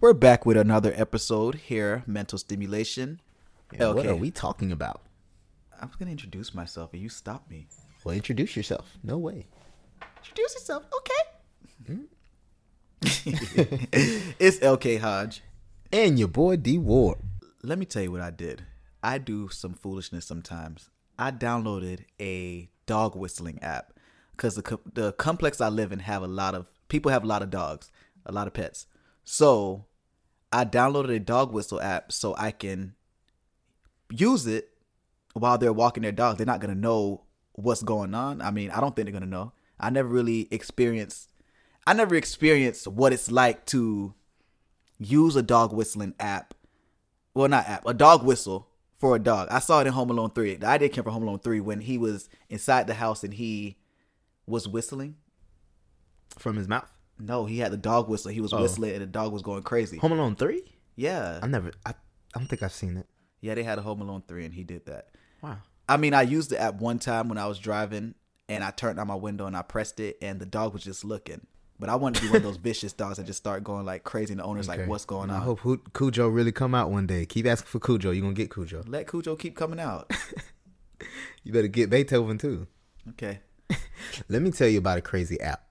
We're back with another episode here, Mental Stimulation. Yeah, What are we talking about? I was gonna introduce myself and you stopped me. Well, introduce yourself. No way. Introduce yourself, okay? Hmm? it's LK Hodge. And your boy D Ward. Let me tell you what I did. I do some foolishness sometimes. I downloaded a dog whistling app because the the complex I live in have a lot of people have a lot of dogs, a lot of pets. So I downloaded a dog whistle app so I can use it while they're walking their dog. They're not gonna know what's going on. I mean, I don't think they're gonna know. I never really experienced. I never experienced what it's like to use a dog whistling app well not app a dog whistle for a dog i saw it in home alone 3 the idea came from home alone 3 when he was inside the house and he was whistling From his mouth. No he had the dog whistle he was Oh. whistling and the dog was going crazy Home Alone 3? yeah I never, I, I don't think I've seen it. yeah they had a home alone 3 and he did that Wow. i mean i used it at one time when i was driving and i turned on my window and i pressed it and the dog was just looking but i wanted to be one of those vicious dogs that just start going like crazy and the owner's like what's going on I hope Cujo really come out one day. Keep asking for Cujo. You're going to get Cujo. let cujo keep coming out You better get Beethoven too. okay Let me tell you about a crazy app.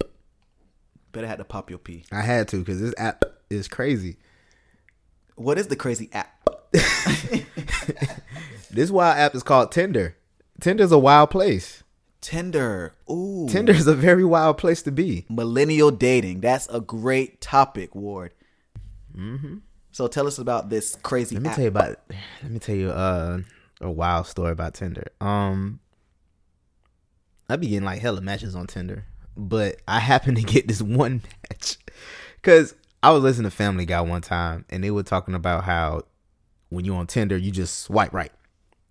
Better have to pop your pee I had to because this app is crazy. what is the crazy app This wild app is called Tinder. Tinder's a wild place. Tinder. Ooh. Tinder is a very wild place to be. Millennial dating. That's a great topic, Ward. Mm-hmm. So tell us about this crazy Let me app. tell you about. Let me tell you uh, a wild story about Tinder. Um, I be getting like hella matches on Tinder, but I happened to get this one match because I was listening to Family Guy one time, and they were talking about how when you're on Tinder, you just swipe right.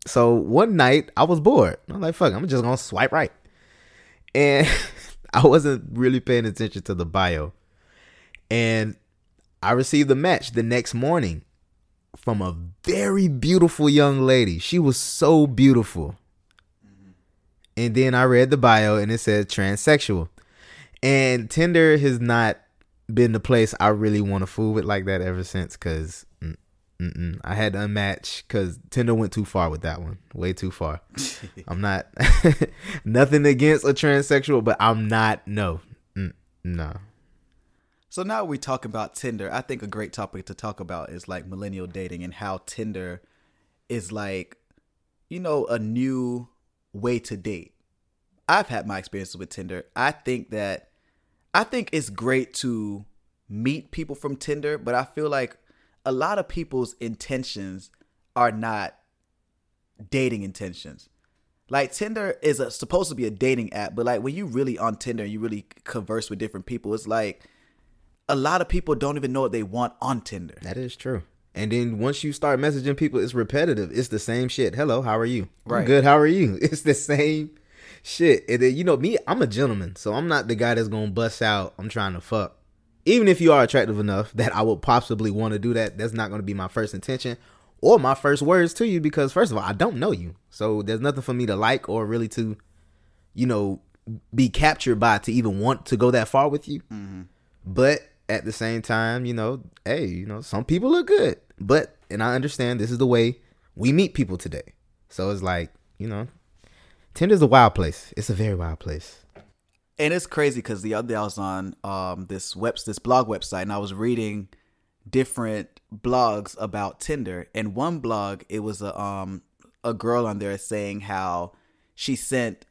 So one night I was bored. I'm like, fuck, I'm just gonna swipe right, and I wasn't really paying attention to the bio, and I received a match the next morning from a very beautiful young lady. She was so beautiful. And then I read the bio and it said transsexual. And Tinder has not been the place I really want to fool with like that ever since because I had to unmatch because Tinder went too far with that one. Way too far. I'm not, nothing against a transsexual, but I'm not, no. Mm, no. so now we talk about Tinder. I think a great topic to talk about is like millennial dating and how Tinder is like, you know, a new way to date. I've had my experiences with Tinder. I think that I think it's great to meet people from Tinder, but I feel like a lot of people's intentions are not dating intentions. Like Tinder is a, supposed to be a dating app, but like when you really on Tinder and you really converse with different people, it's like a lot of people don't even know what they want on Tinder. That is true. And then once you start messaging people, it's repetitive. It's the same shit. Hello, how are you? I'm Right. good. How are you? It's the same shit. And then, you know me, I'm a gentleman, so I'm not the guy that's gonna bust out. I'm trying to fuck. Even if you are attractive enough that I would possibly want to do that, that's not gonna be my first intention or my first words to you because first of all, I don't know you, so there's nothing for me to like or really to, you know, be captured by to even want to go that far with you. Mm-hmm. But at the same time, you know, hey, you know, some people look good. But and I understand this is the way we meet people today. So it's like, you know, Tinder's a wild place. It's a very wild place. And it's crazy because the other day I was on um this web this blog website and I was reading different blogs about Tinder. And one blog it was a um a girl on there saying how she sent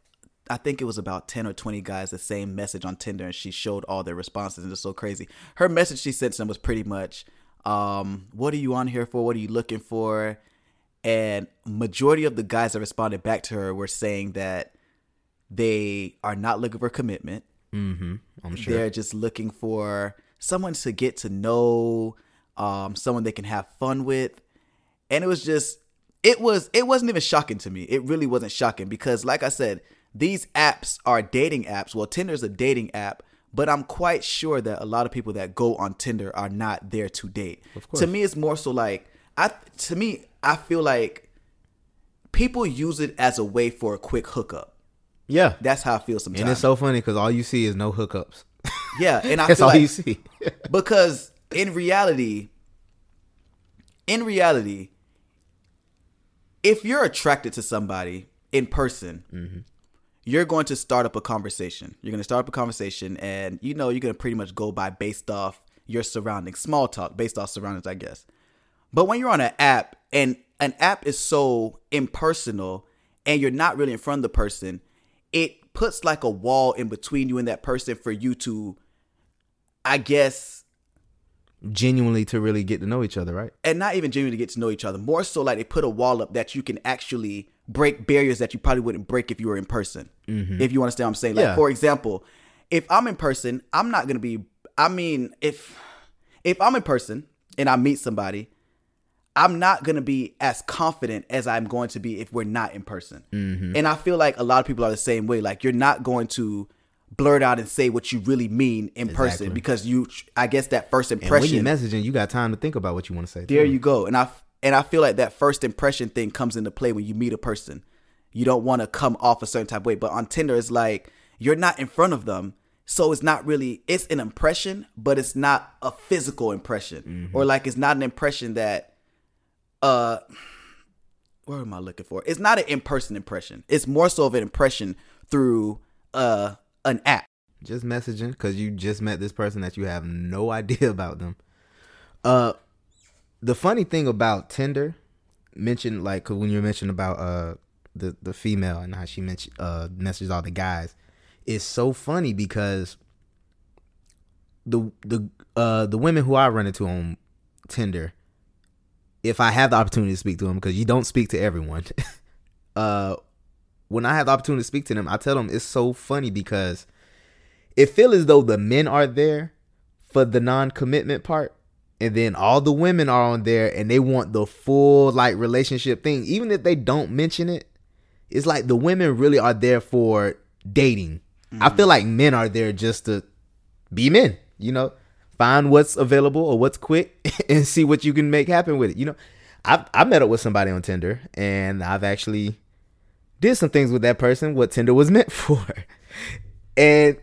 I think it was about 10 or 20 guys the same message on Tinder and she showed all their responses and it's so crazy. Her message she sent them was pretty much um what are you on here for? What are you looking for? And majority of the guys that responded back to her were saying that they are not looking for commitment. Mm-hmm. I'm sure. They're just looking for someone to get to know, um, someone they can have fun with. And it was just it was it wasn't even shocking to me. It really wasn't shocking because like I said, these apps are dating apps. Well, Tinder's a dating app, but I'm quite sure that a lot of people that go on Tinder are not there to date. course. To me it's more so like I to me I feel like people use it as a way for a quick hookup. Yeah. That's how I feel sometimes. And it's so funny because all you see is no hookups. yeah, and I That's feel all like you see. because in reality, in reality, if you're attracted to somebody in person, mm-hmm. you're going to start up a conversation. You're going to start up a conversation, and you know you're going to pretty much go by based off your surroundings, small talk, based off surroundings, I guess. But when you're on an app and an app is so impersonal and you're not really in front of the person, it puts like a wall in between you and that person for you to, I guess, Genuinely to really get to know each other, right? and not even genuinely get to know each other. More so, like they put a wall up that you can actually break barriers that you probably wouldn't break if you were in person. Mm-hmm. If you understand what I'm saying. Like, Yeah. for example, if I'm in person, I'm not gonna be. I mean, if if I'm in person and I meet somebody, I'm not gonna be as confident as I'm going to be if we're not in person. Mm-hmm. And I feel like a lot of people are the same way. Like you're not going to blurt out and say what you really mean in person because you, I guess that first And when impression. you're messaging, you got time to think about what you want to say. There too. you go. And I and I feel like that first impression thing comes into play when you meet a person. You don't want to come off a certain type of way. But on Tinder, it's like you're not in front of them. So it's not really it's an impression, but it's not a physical impression. Mm-hmm. Or like it's not an impression that uh what am I looking for? It's not an in-person impression. It's more so of an impression through uh an app. just messaging because you just met this person that you have no idea about them. Uh, the funny thing about Tinder, mentioned like when you mentioned about uh the the female and how she mentioned uh messages all the guys, is so funny because the the uh the women who I run into on Tinder, if I have the opportunity to speak to them, because you don't speak to everyone, uh, when I have the opportunity to speak to them, I tell them it's so funny because it feel as though the men are there for the non-commitment part and then all the women are on there and they want the full like relationship thing. Even if they don't mention it it's like the women really are there for dating. I feel like men are there just to be men you know find what's available or what's quick and see what you can make happen with it you know i i met up with somebody on tinder and i've actually did some things with that person what tinder was meant for and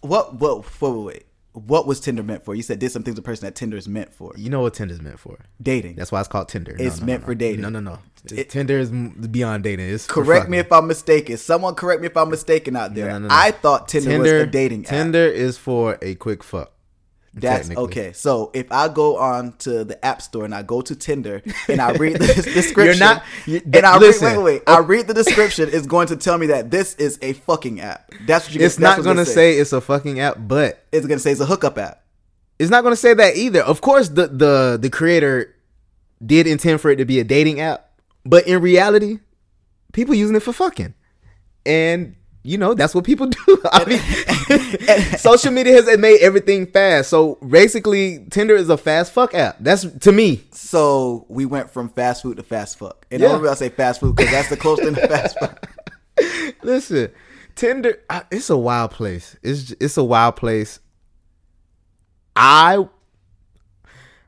What what wait, wait, wait. What was Tinder meant for? You said did some things a person that Tinder is meant for. you know what tinder's meant for Dating. That's why it's called Tinder. It's meant for dating. No, no, no. It- Tinder is beyond dating. It's Correct me if I'm mistaken. Someone correct me if I'm mistaken out there. No, no, no. I thought Tinder, was a dating app. Tinder is for a quick fuck. That's okay. So if I go on to the app store and I go to Tinder and I read the description, You're not- you- and I listen. read, wait, wait, wait, I read the description, it's going to tell me that this is a fucking app. That's what you. It's not gonna say. say it's a fucking app, but It's gonna say it's a hookup app. it's not gonna say that either. Of course, the the the creator did intend for it to be a dating app, but in reality, people using it for fucking, and you know that's what people do. I mean, social media has made everything fast. So basically, Tinder is a fast fuck app. That's to me. So we went from fast food to fast fuck. And Yeah. the only I say fast food because that's the closest thing to fast fuck. Listen, Tinder, it's a wild place. It's it's a wild place. I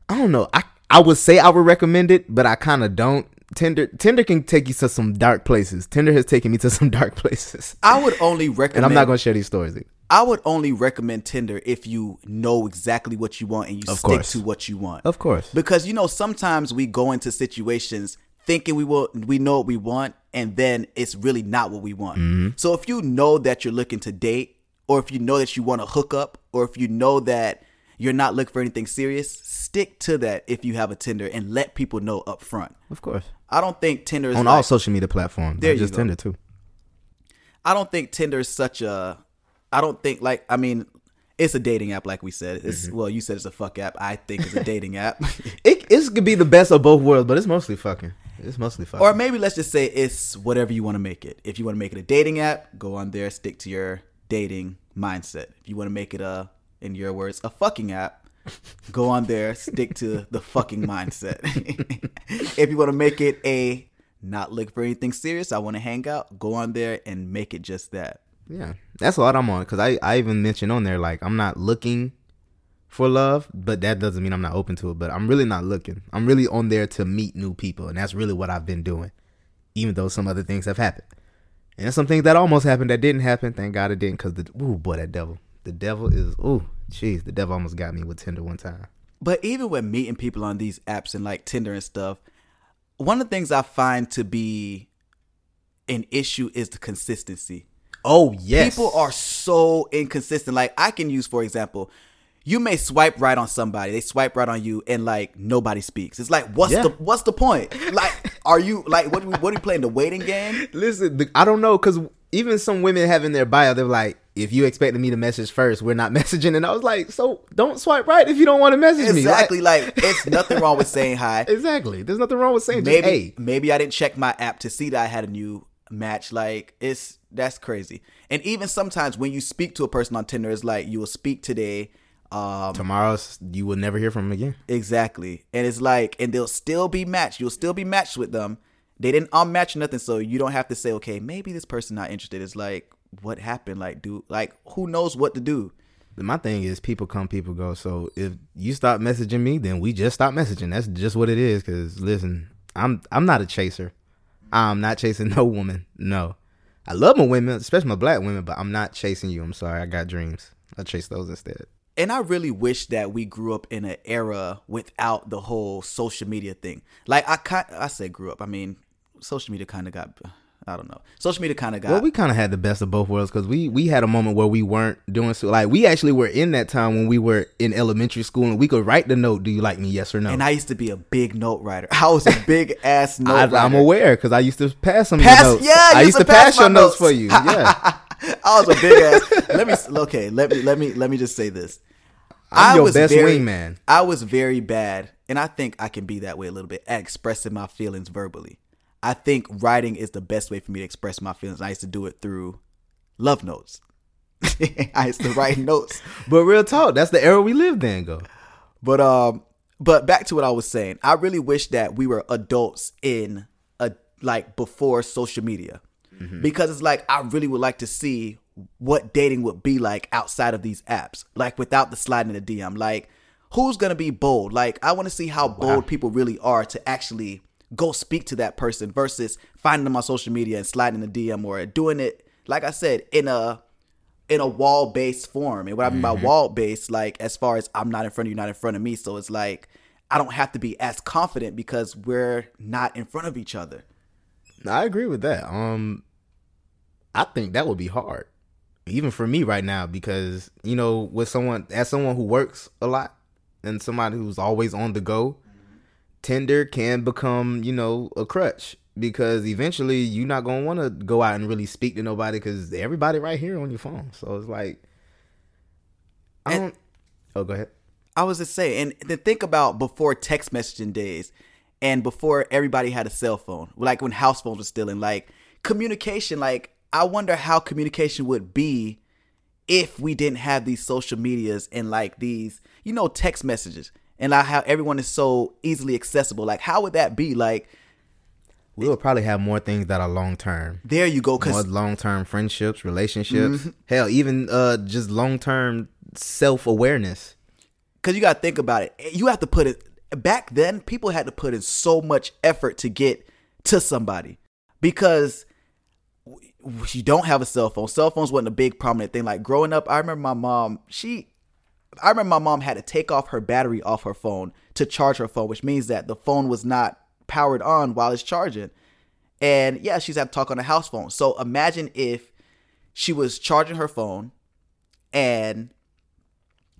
I don't know. I I would say I would recommend it, but I kind of don't. Tinder Tinder can take you to some dark places. Tinder has taken me to some dark places, I would only recommend. and I'm not going to share these stories. Either. I would only recommend Tinder if you know exactly what you want and you Of stick course. to what you want. Of course, Because you know sometimes we go into situations thinking we will we know what we want and then it's really not what we want. Mm-hmm. So if you know that you're looking to date or if you know that you want to hook up or if you know that you're not looking for anything serious, stick to that if you have a Tinder and let people know up front. of course. I don't think Tinder is On like- all social media platforms, There just go. Tinder too. I don't think Tinder is such a. I don't think like I mean, it's a dating app like we said. It's Mm-hmm. well, you said it's a fuck app. I think it's a dating app. It it could be the best of both worlds, but it's mostly fucking. It's mostly fucking. or maybe let's just say it's whatever you want to make it. If you want to make it a dating app, go on there, stick to your dating mindset. If you want to make it a, in your words, a fucking app, go on there, stick to the fucking mindset. if you want to make it a not look for anything serious, I want to hang out, go on there and make it just that. Yeah, that's what I'm on. Cause I I even mentioned on there like I'm not looking for love, but that doesn't mean I'm not open to it. But I'm really not looking. I'm really on there to meet new people, and that's really what I've been doing. Even though some other things have happened, and some things that almost happened that didn't happen. Thank God it didn't. Cause the ooh boy that devil, the devil is ooh jeez, the devil almost got me with Tinder one time. But even when meeting people on these apps and like Tinder and stuff, one of the things I find to be an issue is the consistency. Oh yes. People are so inconsistent. Like I can use, for example, you may swipe right on somebody, they swipe right on you, and like nobody speaks. It's like, what's Yeah. the what's the point? Like, are you like what? What are you playing the waiting game? Listen, the, I don't know because even some women have in their bio, they're like, "If you expected me to message first, we're not messaging." And I was like, "So don't swipe right if you don't want to message me." Exactly. Like, it's nothing wrong with saying hi. exactly. There's nothing wrong with saying just, maybe "Hey." maybe I didn't check my app to see that I had a new match. Like it's that's crazy. And even sometimes when you speak to a person on Tinder, it's like you will speak today. Um, Tomorrow you will never hear from them again. exactly, and it's like, and they'll still be matched. You'll still be matched with them. They didn't unmatch nothing, so you don't have to say, okay, maybe this person not interested. It's like, what happened? Like, do like who knows what to do? My thing is, people come, people go. So if you stop messaging me, then we just stop messaging. That's just what it is. Because listen, I'm I'm not a chaser. I'm not chasing no woman. No, I love my women, especially my black women, but I'm not chasing you. I'm sorry, I got dreams. I chase those instead. And I really wish that we grew up in an era without the whole social media thing. Like I I said grew up. I mean, social media kind of got. I don't know. Social media kind of got. Well, we kind of had the best of both worlds because we we had a moment where we weren't doing so. Like we actually were in that time when we were in elementary school and we could write the note. Do you like me? Yes or no. and I used to be a big note writer. I was a big ass note I, writer. I'm aware because I used to pass some Pass- notes. yeah, I used to pass, my your notes notes. for you. Yeah, I was a big ass. let me okay. Let me let me let me just say this. I'm I your was best very, wingman. I was very bad, and I think I can be that way a little bit at expressing my feelings verbally. I think writing is the best way for me to express my feelings. I used to do it through love notes. I used to write notes. But real talk, that's the era we lived in. Go. But um, but back to what I was saying. I really wish that we were adults in a like before social media, because it's like I really would like to see what dating would be like outside of these apps, like without the sliding in the DM. Like, who's gonna be bold? Like, I want to see how bold people really are to actually go speak to that person versus finding them on social media and sliding in the DM or doing it, like I said, in a in a wall based form. And what I mean by wall based, like as far as I'm not in front of you, not in front of me. So it's like I don't have to be as confident because we're not in front of each other. I agree with that. Um, I think that would be hard, even for me right now, because you know, with someone as someone who works a lot and somebody who's always on the go, Tinder can become you know a crutch because eventually you're not gonna want to go out and really speak to nobody because everybody right here on your phone. So it's like, I And- don't. oh, go ahead. I was just saying, and then think about before text messaging days and before everybody had a cell phone, like when house phones were still in, like communication, like I wonder how communication would be if we didn't have these social medias and like these, you know, text messages and like how everyone is so easily accessible. Like, how would that be? Like, We will probably have more things that are long term. there you go. Cause long term friendships, relationships, Mm-hmm. hell, even uh just long term self awareness. because you got to think about it. You have to put it back then. People had to put in so much effort to get to somebody because you don't have a cell phone. Cell phones wasn't a big prominent thing. Like growing up, I remember my mom. She, I remember my mom had to take off her battery off her phone to charge her phone, which means that the phone was not powered on while it's charging. And yeah, she's had to talk on a house phone. So imagine if she was charging her phone and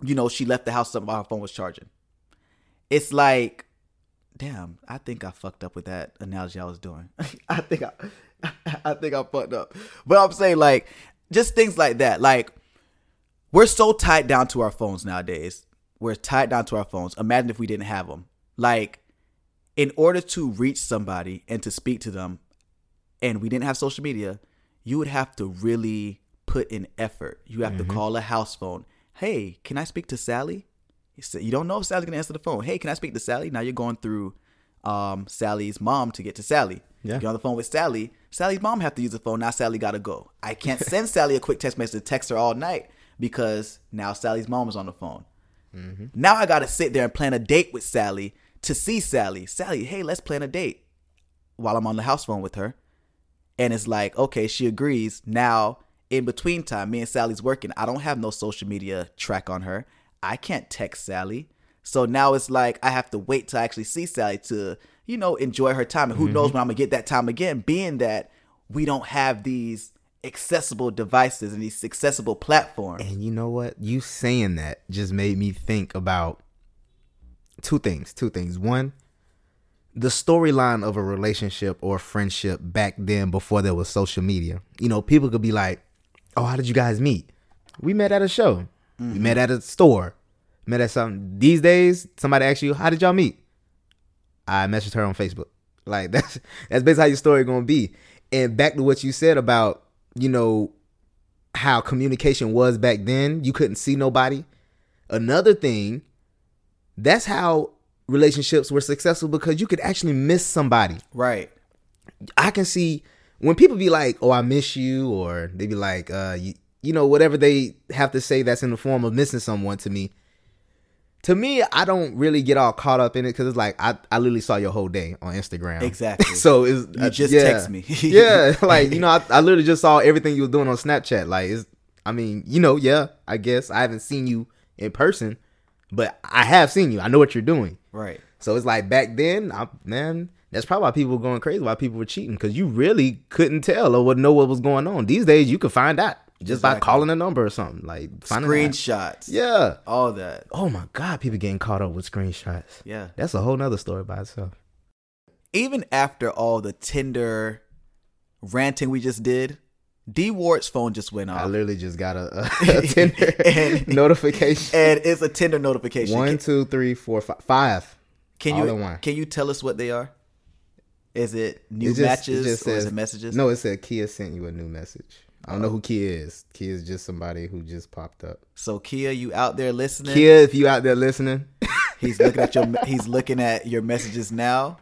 you know, she left the house while her phone was charging. It's like, damn, I think I fucked up with that analogy I was doing. I think I, I think I fucked up. But I'm saying like, just things like that. Like, we're so tied down to our phones nowadays. We're tied down to our phones. Imagine if we didn't have them. Like, in order to reach somebody and to speak to them, and we didn't have social media, you would have to really put in effort. You have to call a house phone. Hey, can I speak to Sally? You don't know if Sally's gonna answer the phone. Hey, can I speak to Sally? Now you're going through um, Sally's mom to get to Sally. Yeah. You're on the phone with Sally. Sally's mom have to use the phone. Now Sally gotta go. I can't send Sally a quick text message to text her all night because now Sally's mom is on the phone. Mm-hmm. Now I gotta sit there and plan a date with Sally to see Sally. Sally, hey, let's plan a date while I'm on the house phone with her. And it's like, okay, she agrees. Now, in between time, me and Sally's working. I don't have no social media track on her. I can't text Sally. So now it's like I have to wait to actually see Sally to, you know, enjoy her time. And who knows mm-hmm. when I'm gonna get that time again, being that we don't have these accessible devices and these accessible platforms. And you know what? You saying that just made me think about two things. Two things. One, the storyline of a relationship or friendship back then before there was social media. You know, people could be like, "Oh, how did you guys meet?" We met at a show. We met at a store. Met at something. These days, somebody asks you, "How did y'all meet?" I messaged her on Facebook. Like that's that's basically how your story gonna be. And back to what you said about you know how communication was back then. You couldn't see nobody. Another thing, that's how relationships were successful because you could actually miss somebody. Right. I can see when people be like, "Oh, I miss you," or they be like, "Uh, you, you know, whatever they have to say that's in the form of missing someone." To me, to me, I don't really get all caught up in it because it's like I, I literally saw your whole day on Instagram. Exactly. so it's You uh, just yeah. text me. yeah, like you know, I, I literally just saw everything you were doing on Snapchat. Like, it's, I mean, you know, yeah, I guess I haven't seen you in person, but I have seen you. I know what you're doing. Right. So it's like back then, I, man, that's probably why people were going crazy, why people were cheating, because you really couldn't tell or would know what was going on. These days, you could find out just by calling a number or something, like. Screenshots. Yeah. All that. Oh my God, people getting caught up with screenshots. Yeah. That's a whole nother story by itself. Even after all the Tinder ranting we just did, D Ward's phone just went off. I literally just got a, a, a Tinder And- notification. and it's a Tinder notification. One, Can- two, three, four, five. Five. Can All you can you tell us what they are? Is it new It just- it matches just or is it messages? No, it said Kia sent you a new message. I don't know who Kia is. Kia is just somebody who just popped up. So Kia, you out there listening? Kia, if you out there listening, He's looking at your he's looking at your messages now.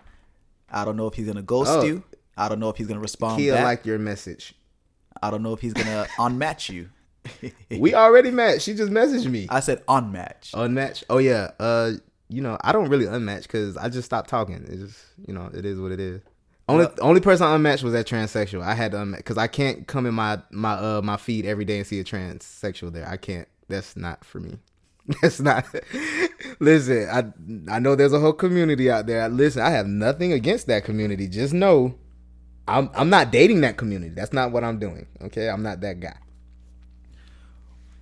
I don't know if he's gonna ghost Oh. you. I don't know if he's gonna respond Kia back. like your message. I don't know if he's gonna unmatch you. We already met. She just messaged me. I said unmatch. Unmatch. Oh yeah. Uh, you know, I don't really unmatch because I just stopped talking. It's just, you know, it is what it is. Only Well- only person I unmatched was that transsexual. I had to unmatch because I can't come in my my uh my feed every day and see a transsexual there. I can't. That's not for me. That's not. Listen, I I know there's a whole community out there. Listen, I have nothing against that community. Just know, I'm I'm not dating that community. That's not what I'm doing. Okay, I'm not that guy.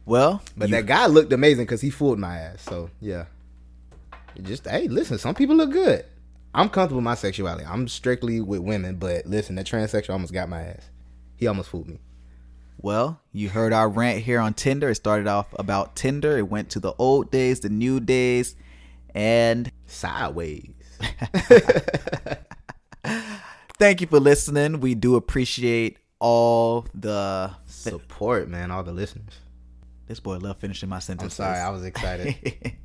Well, But you- that guy looked amazing because he fooled my ass. So yeah, just hey, listen. Some people look good. I'm comfortable with my sexuality. I'm strictly with women. But listen, that transsexual almost got my ass. He almost fooled me. Well, you heard our rant here on Tinder. It started off about Tinder. It went to the old days, the new days, and Sideways. thank you for listening. We do appreciate all the. Support, man. All the listeners. This boy love finishing my sentence. I'm sorry. I was excited.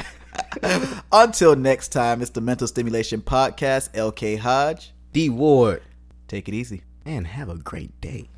Until next time, it's the Mental Stimulation Podcast. LK Hodge. D Ward. Take it easy. And have a great day.